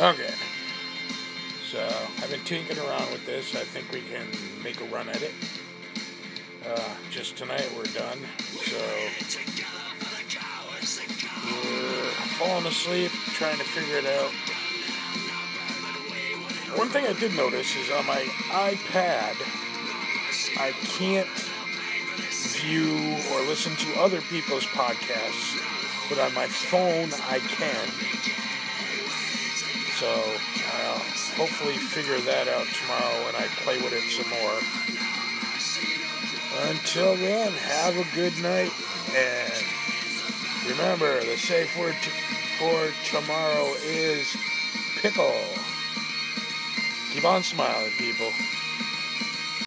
Okay. So I've been tinkering around with this. I think we can make a run at it. Uh, just tonight we're done. So we're falling asleep trying to figure it out. One thing I did notice is on my iPad, I can't view or listen to other people's podcasts, but on my phone I can. So I'll hopefully figure that out tomorrow when I play with it some more. Until then, have a good night and remember the safe word t- for tomorrow is pickle. Keep on smiling, people.